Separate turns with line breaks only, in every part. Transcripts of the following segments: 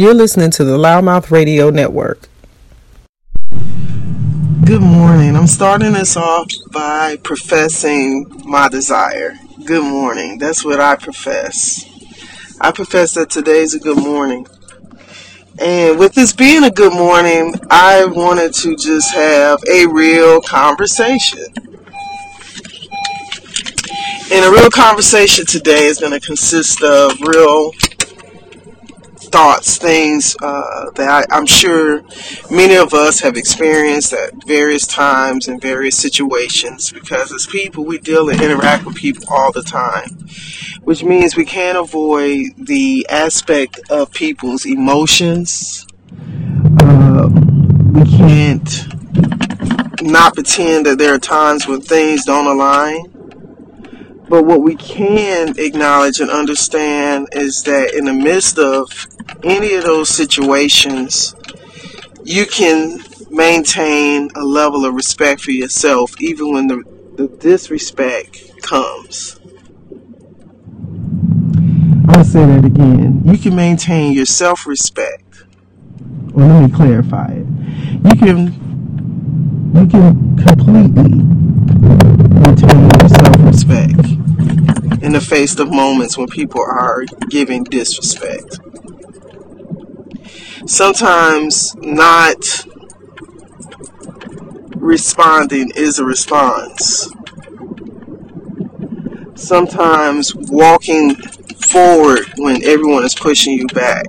You're listening to the Loudmouth Radio Network.
Good morning. I'm starting this off by professing my desire. Good morning. That's what I profess. I profess that today's a good morning. And with this being a good morning, I wanted to just have a real conversation. And a real conversation today is going to consist of real thoughts, things uh, that I, am sure many of us have experienced at various times in various situations because as people, we deal and interact with people all the time, which means we can't avoid the aspect of people's emotions. Uh, we can't not pretend that there are times when things don't align. But what we can acknowledge and understand is that in the midst of any of those situations, you can maintain a level of respect for yourself even when the, the disrespect comes. I'll say that again. You can maintain your self respect. Well, let me clarify it. You can you can completely maintain your self respect in the face of moments when people are giving disrespect sometimes not responding is a response. Sometimes walking forward when everyone is pushing you back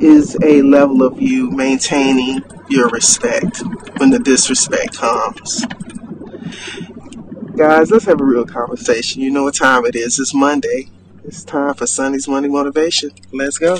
is a level of you maintaining your respect when the disrespect comes. Guys, let's have a real conversation. You know what time it is. It's Monday. It's time for Sonny's Monday Motivation. Let's go.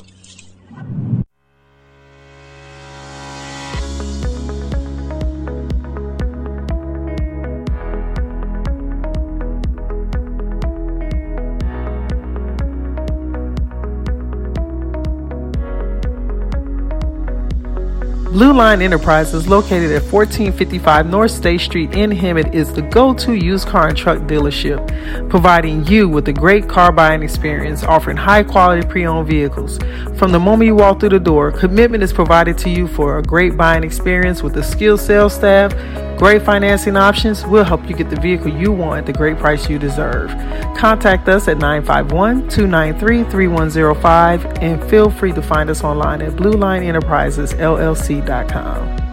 Blue Line Enterprises, located at 1455 North State Street in Hemet, is the go to used car and truck dealership, providing you with a great car buying experience, offering high quality pre owned vehicles. From the moment you walk through the door, commitment is provided to you for a great buying experience with a skilled sales staff Great financing options will help you get the vehicle you want at the great price you deserve. Contact us at 951 293 3105 and feel free to find us online at BlueLineEnterprisesLLC.com.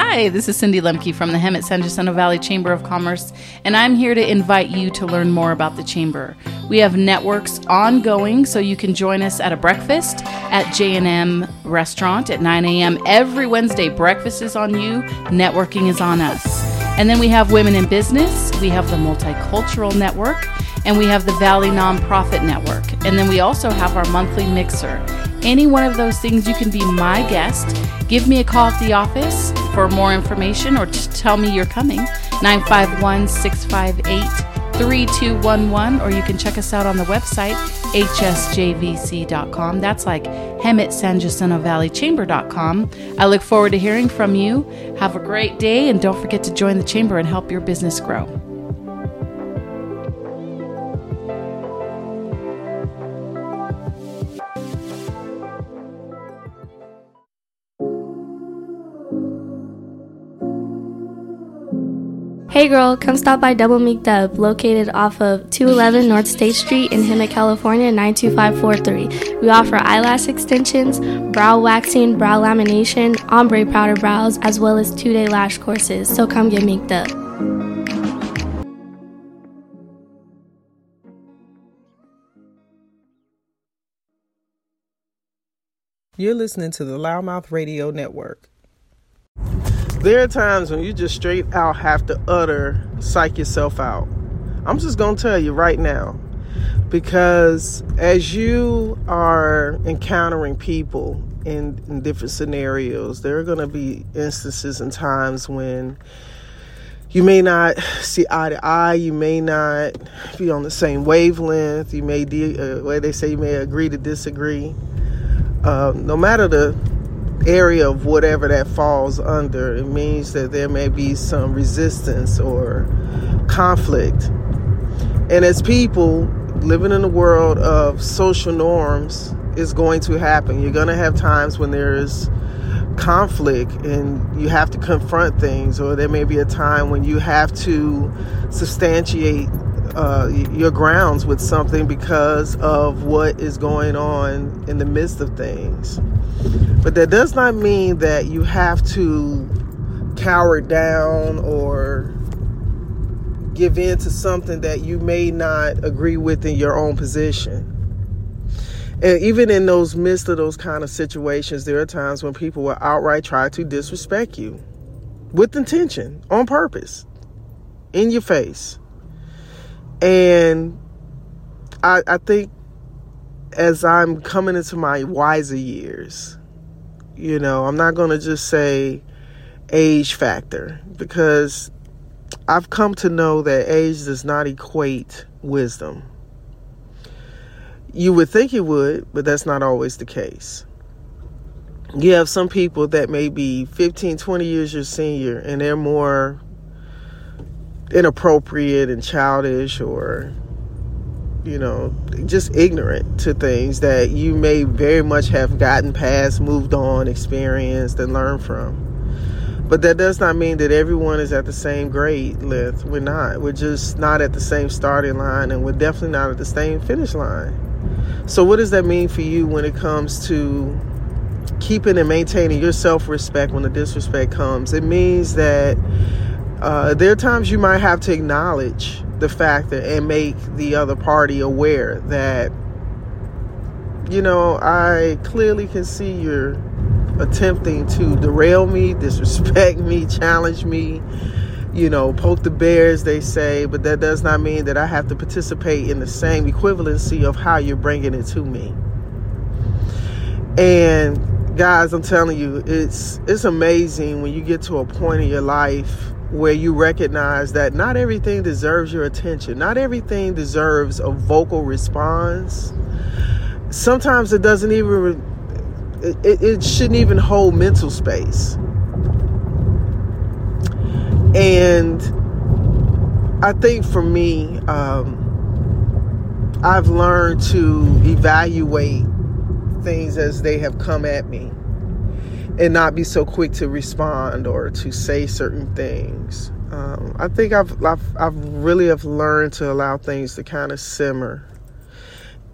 Hi, this is Cindy Lemke from the Hemet San Jacinto Valley Chamber of Commerce, and I'm here to invite you to learn more about the Chamber. We have networks ongoing, so you can join us at a breakfast at J&M Restaurant at 9 a.m. every Wednesday. Breakfast is on you, networking is on us. And then we have Women in Business, we have the Multicultural Network, and we have the Valley Nonprofit Network. And then we also have our monthly mixer. Any one of those things, you can be my guest. Give me a call at the office for more information or just tell me you're coming. 951 658 3211, or you can check us out on the website, hsjvc.com. That's like Hemet San Jacinto Valley Chamber.com. I look forward to hearing from you. Have a great day, and don't forget to join the chamber and help your business grow.
Girl, come stop by Double Meek Dub, located off of 211 North State Street in Hemet, California 92543. We offer eyelash extensions, brow waxing, brow lamination, ombre powder brows, as well as two day lash courses, so come get meeked up.
You're listening to the Loudmouth Radio Network.
There are times when you just straight out have to utter, psych yourself out. I'm just going to tell you right now. Because as you are encountering people in, in different scenarios, there are going to be instances and times when you may not see eye to eye. You may not be on the same wavelength. You may, de- uh, they say you may agree to disagree. uh, no matter the area of whatever that falls under, it means that there may be some resistance or conflict. And as people living in a world of social norms, is going to happen. You're going to have times when there's conflict and you have to confront things, or there may be a time when you have to substantiate uh, your grounds with something because of what is going on in the midst of things. But that does not mean that you have to cower down or give in to something that you may not agree with in your own position. And even in those midst of those kind of situations, there are times when people will outright try to disrespect you with intention, on purpose, in your face. And I, I think as I'm coming into my wiser years, you know, I'm not going to just say age factor because I've come to know that age does not equate wisdom. You would think it would, but that's not always the case. You have some people that may be 15, 20 years your senior and they're more inappropriate and childish or you know just ignorant to things that you may very much have gotten past moved on experienced and learned from. But that does not mean that everyone is at the same grade length we're not. We're just not at the same starting line and we're definitely not at the same finish line. So what does that mean for you when it comes to keeping and maintaining your self-respect when the disrespect comes? It means that uh, there are times you might have to acknowledge the fact that, and make the other party aware that, you know, I clearly can see you're attempting to derail me, disrespect me, challenge me, you know, poke the bears, they say, but that does not mean that I have to participate in the same equivalency of how you're bringing it to me. And guys, I'm telling you, it's it's amazing when you get to a point in your life where you recognize that not everything deserves your attention. Not everything deserves a vocal response. Sometimes it doesn't even, it, it shouldn't even hold mental space. And I think for me, um, I've learned to evaluate things as they have come at me and not be so quick to respond or to say certain things. Um, I think I've, I've I've really have learned to allow things to kind of simmer,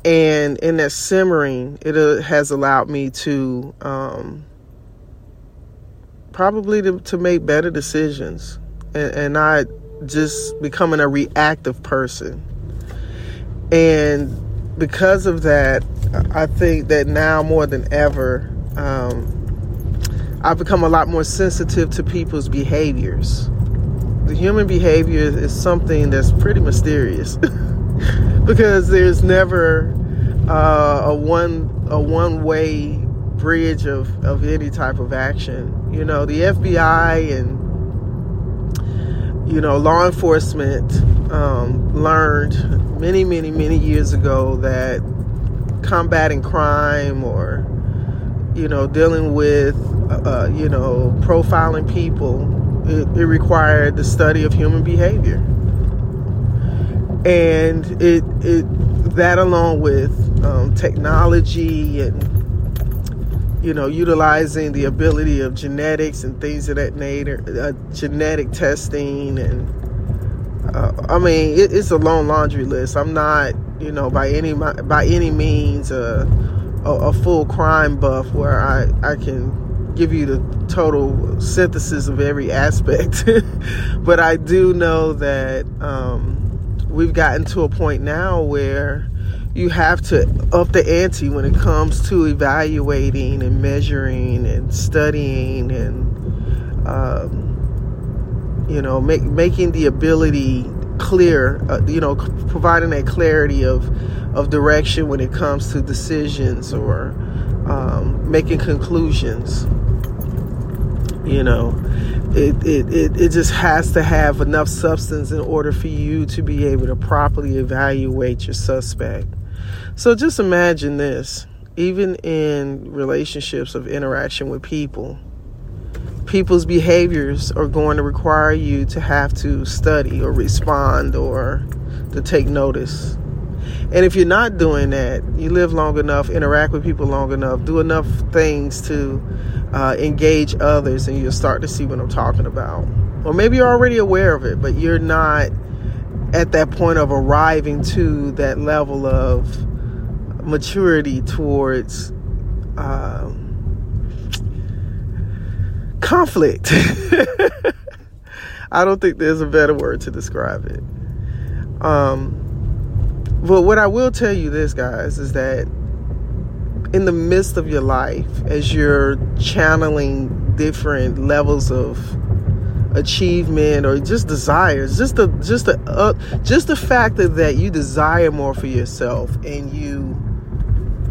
and in that simmering, it uh, has allowed me to um, probably to, to make better decisions and, and not just becoming a reactive person. And because of that, I think that now more than ever. Um, I've become a lot more sensitive to people's behaviors. The human behavior is something that's pretty mysterious because there's never uh, a one a one way bridge of, of any type of action. You know, the FBI and you know law enforcement um, learned many many many years ago that combating crime or you know dealing with uh, you know, profiling people, it, it, required the study of human behavior. And it, it that along with um, technology and you know utilizing the ability of genetics and things of that nature, uh, genetic testing and uh, I mean it, it's a long laundry list. I'm not you know by any by any means a, a, a full crime buff where I I can give you the total synthesis of every aspect. but I do know that um, we've gotten to a point now where you have to up the ante when it comes to evaluating and measuring and studying and um, you know make, making the ability clear uh, you know providing that clarity of of direction when it comes to decisions or um, making conclusions. You know it, it, it, it just has to have enough substance in order for you to be able to properly evaluate your suspect. So just imagine this. Even in relationships of interaction with people, people's behaviors are going to require you to have to study or respond or to take notice. And if you're not doing that, you live long enough, interact with people long enough, do enough things to uh, engage others, and you'll start to see what I'm talking about. Or maybe you're already aware of it, but you're not at that point of arriving to that level of maturity towards um, conflict. I don't think there's a better word to describe it. Um, but what I will tell you this, guys, is that in the midst of your life, as you're channeling different levels of achievement or just desires, just the just the uh, just the fact that, that you desire more for yourself and you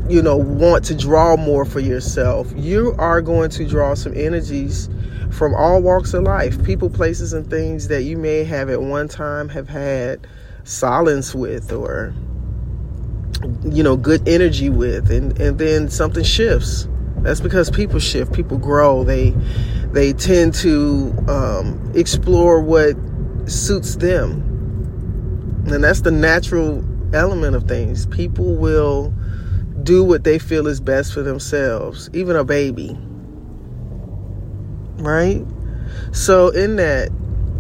you know want to draw more for yourself, you are going to draw some energies from all walks of life, people, places, and things that you may have at one time have had silence with or you know good energy with. And and then something shifts. That's because people shift people grow. They they tend to um, explore what suits them. And that's the natural element of things. People will do what they feel is best for themselves even a baby right? So in that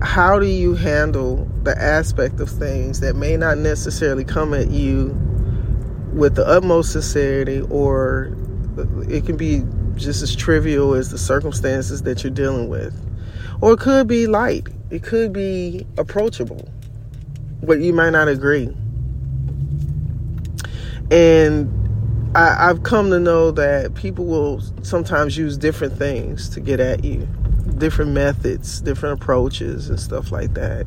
how do you handle the aspect of things that may not necessarily come at you with the utmost sincerity, or it can be just as trivial as the circumstances that you're dealing with, or it could be light, it could be approachable, but you might not agree. And I, I've come to know that people will sometimes use different things to get at you different methods, different approaches, and stuff like that.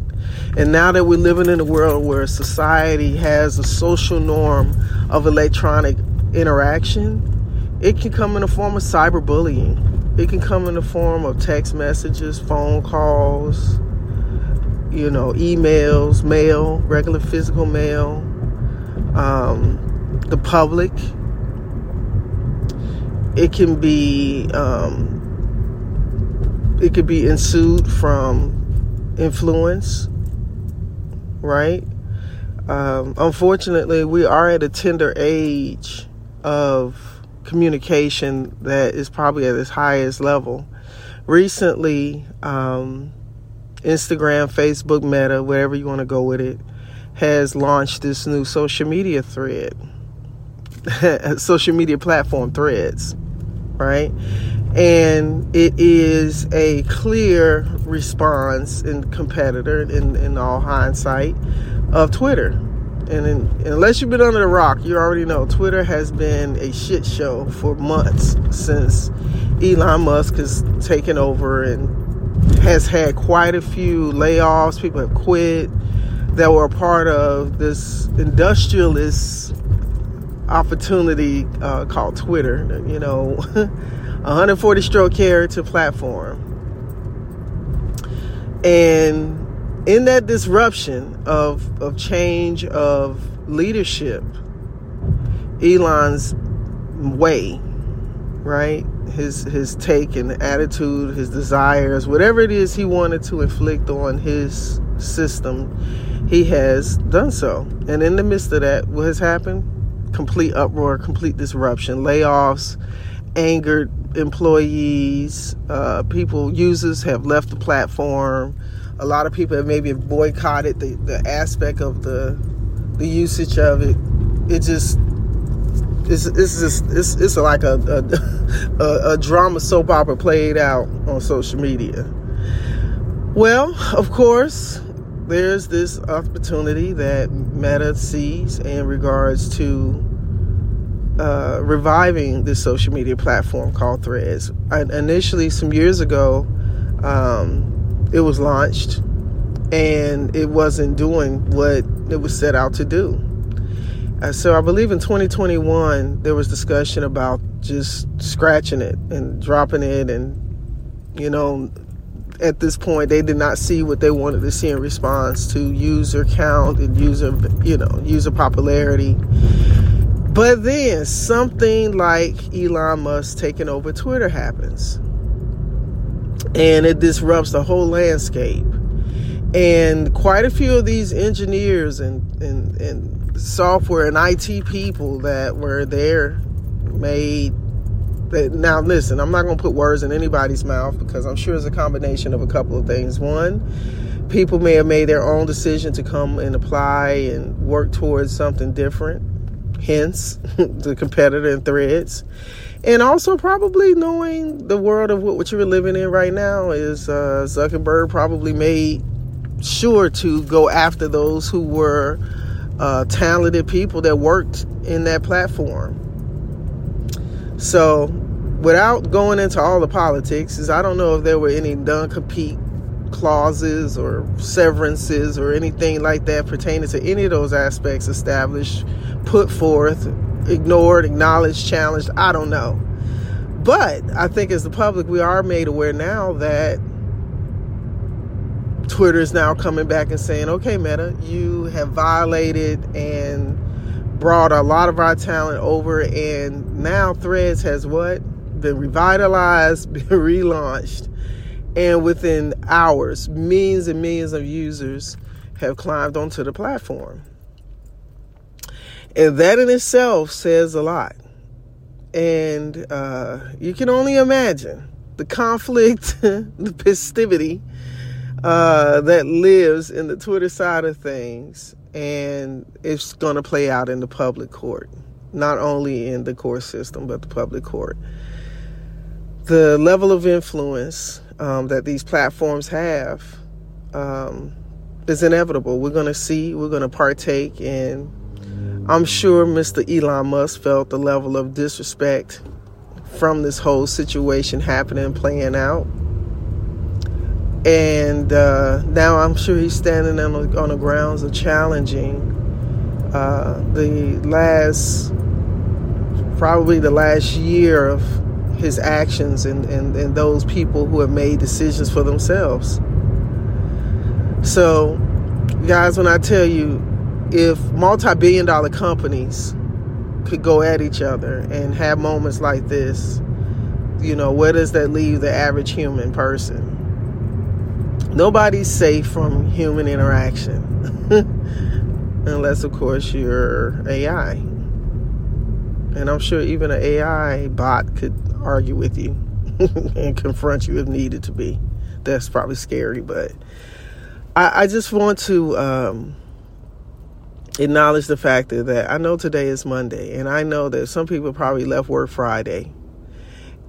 And now that we're living in a world where society has a social norm of electronic interaction, it can come in the form of cyberbullying. It can come in the form of text messages, phone calls, you know, emails, mail, regular physical mail, um, the public. It can be um, it could be ensued from influence, right? Um, unfortunately, we are at a tender age of communication that is probably at its highest level. Recently, um, Instagram, Facebook, Meta, wherever you want to go with it, has launched this new social media thread, social media platform threads, right? and it is a clear response and competitor in, in all hindsight of Twitter. And in, unless you've been under the rock, you already know Twitter has been a shit show for months since Elon Musk has taken over and has had quite a few layoffs. People have quit that were a part of this industrialist opportunity uh, called Twitter. You know. 140 stroke character platform. And in that disruption of, of change of leadership, Elon's way, right? His his take and attitude, his desires, whatever it is he wanted to inflict on his system, he has done so. And in the midst of that, what has happened? Complete uproar, complete disruption, layoffs, angered employees, uh, people, users have left the platform. A lot of people have maybe boycotted the, the aspect of the the usage of it. It just it's it's just it's it's like a a, a, a drama soap opera played out on social media. Well, of course, there's this opportunity that Meta sees in regards to uh, reviving this social media platform called Threads. I, initially, some years ago, um, it was launched and it wasn't doing what it was set out to do. Uh, so I believe in 2021 there was discussion about just scratching it and dropping it, and you know, at this point they did not see what they wanted to see in response to user count and user, you know, user popularity But then something like Elon Musk taking over Twitter happens. And it disrupts the whole landscape. And quite a few of these engineers and, and, and software and IT people that were there made that now listen i'm not going to put words in anybody's mouth because i'm sure it's a combination of a couple of things one people may have made their own decision to come and apply and work towards something different hence the competitor in threads and also probably knowing the world of what, what you're living in right now is uh, zuckerberg probably made sure to go after those who were uh, talented people that worked in that platform. So, without going into all the politics, is I don't know if there were any non-compete clauses or severances or anything like that pertaining to any of those aspects established, put forth, ignored, acknowledged, challenged. I don't know. But I think as the public, we are made aware now that Twitter is now coming back and saying, okay, Meta, you have violated and brought a lot of our talent over, and now Threads has what? Been revitalized, been relaunched, and within hours, millions and millions of users have climbed onto the platform. And that in itself says a lot. And uh, you can only imagine the conflict, the festivity uh, that lives in the Twitter side of things and it's going to play out in the public court, not only in the court system, but the public court. The level of influence um, that these platforms have um, is inevitable. We're going to see, we're going to partake, and I'm sure Mr. Elon Musk felt the level of disrespect from this whole situation happening, playing out and uh, now I'm sure he's standing on the, on the grounds of challenging uh, the last, probably the last year of his actions and, and, and those people who have made decisions for themselves. So, guys, when I tell you, if multi billion dollar companies could go at each other and have moments like this, you know, where does that leave the average human person? nobody's safe from human interaction unless of course you're AI and I'm sure even an AI bot could argue with you and confront you if needed to be. That's probably scary but I, I just want to um, acknowledge the fact that I know today is Monday and I know that some people probably left work Friday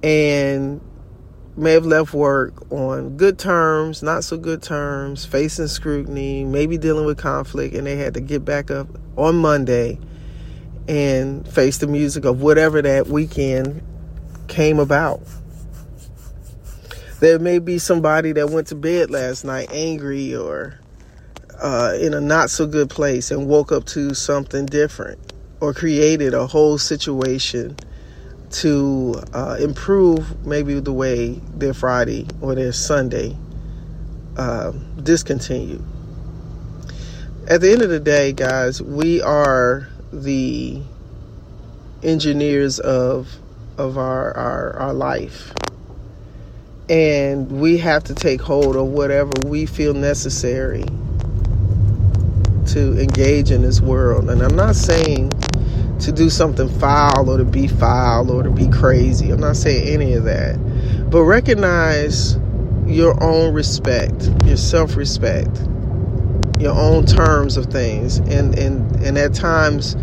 and may have left work on good terms, not so good terms, facing scrutiny, maybe dealing with conflict, and they had to get back up on Monday and face the music of whatever that weekend came about. There may be somebody that went to bed last night angry or uh, in a not so good place and woke up to something different or created a whole situation to uh, improve maybe the way their Friday or their Sunday uh, discontinued. At the end of the day, guys, we are the engineers of of our, our, our life. And we have to take hold of whatever we feel necessary to engage in this world. And I'm not saying to do something foul or to be foul or to be crazy. I'm not saying any of that. But recognize your own respect, your self respect, your own terms of things, and, and, and at times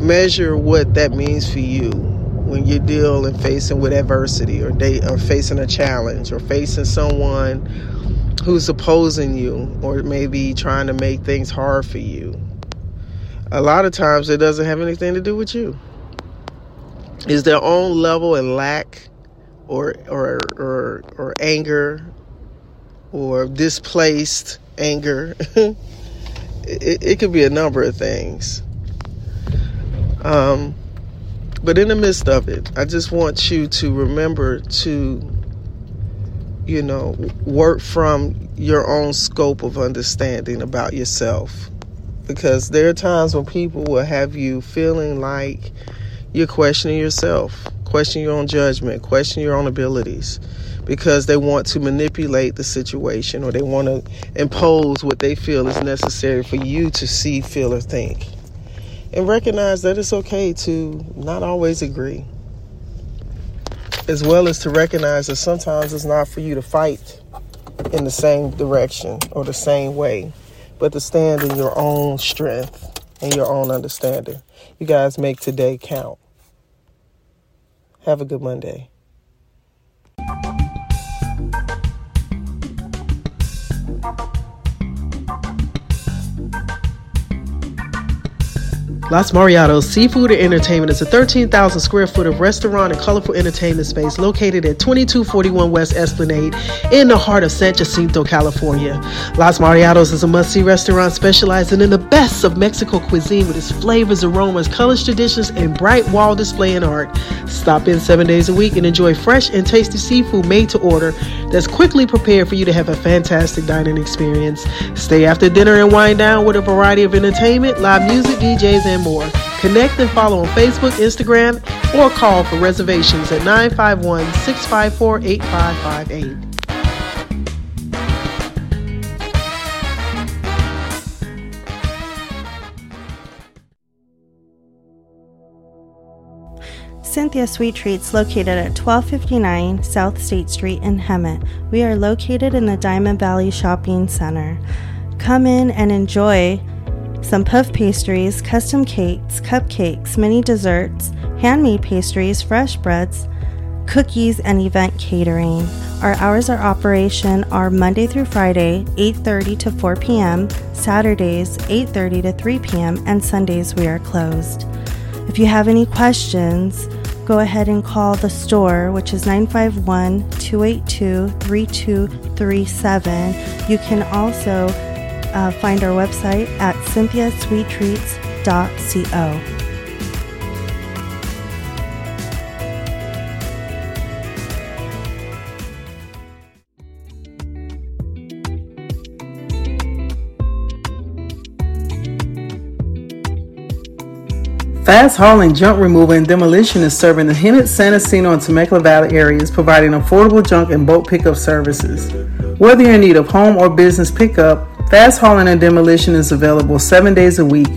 measure what that means for you when you deal and facing with adversity or date or facing a challenge or facing someone who's opposing you or maybe trying to make things hard for you a lot of times it doesn't have anything to do with you. Is their own level and lack or or or or anger or displaced anger. it, it could be a number of things. Um, but in the midst of it, I just want you to remember to, you know, work from your own scope of understanding about yourself
because there are times when people will have you feeling like you're questioning yourself, question your own judgment, question your own abilities because they want to manipulate the situation or they want to impose what they feel is necessary for you to see, feel, or think. And recognize that it's okay to not always agree, as well as to recognize that sometimes it's not for you to fight in the same direction or the same way, but to stand in your own strength and your own understanding. You guys make today count. Have a good Monday.
Las Mariatos Seafood and Entertainment is a 13,000 square foot of restaurant and colorful entertainment space located at 2241 West Esplanade in the heart of San Jacinto, California. Las Mariatos is a must see restaurant specializing in the best of Mexico cuisine with its flavors, aromas, colors, traditions, and bright wall display and art. Stop in seven days a week and enjoy fresh and tasty seafood made to order that's quickly prepared for you to have a fantastic dining experience. Stay after dinner and wind down with a variety of entertainment, live music, DJs, and more. Connect and follow on Facebook, Instagram, or call for reservations at 951 654 8558.
Cynthia Sweet Treats located at 1259 South State Street in Hemet. We are located in the Diamond Valley Shopping Center. Come in and enjoy some puff pastries, custom cakes, cupcakes, mini desserts, handmade pastries, fresh breads, cookies, and event catering. Our hours of operation are Monday through Friday, 8:30 to 4 p.m., Saturdays 8:30 to 3 p.m., and Sundays we are closed. If you have any questions, go ahead and call the store, which is 951 282 3237. You can also uh, find our website at cynthiasweettreats.co.
Fast hauling, junk removal, and demolition is serving the Hemet, San Jacinto, and Temecula Valley areas, providing affordable junk and bulk pickup services. Whether you're in need of home or business pickup, Fast hauling and demolition is available seven days a week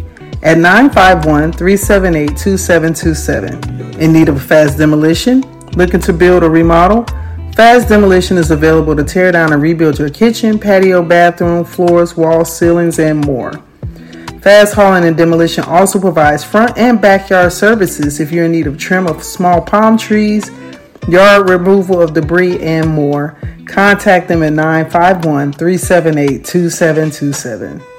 at 951 378 2727. In need of a fast demolition? Looking to build or remodel? Fast demolition is available to tear down and rebuild your kitchen, patio, bathroom, floors, walls, ceilings, and more. Fast hauling and demolition also provides front and backyard services if you're in need of trim of small palm trees, yard removal of debris, and more. Contact them at 951 378 2727.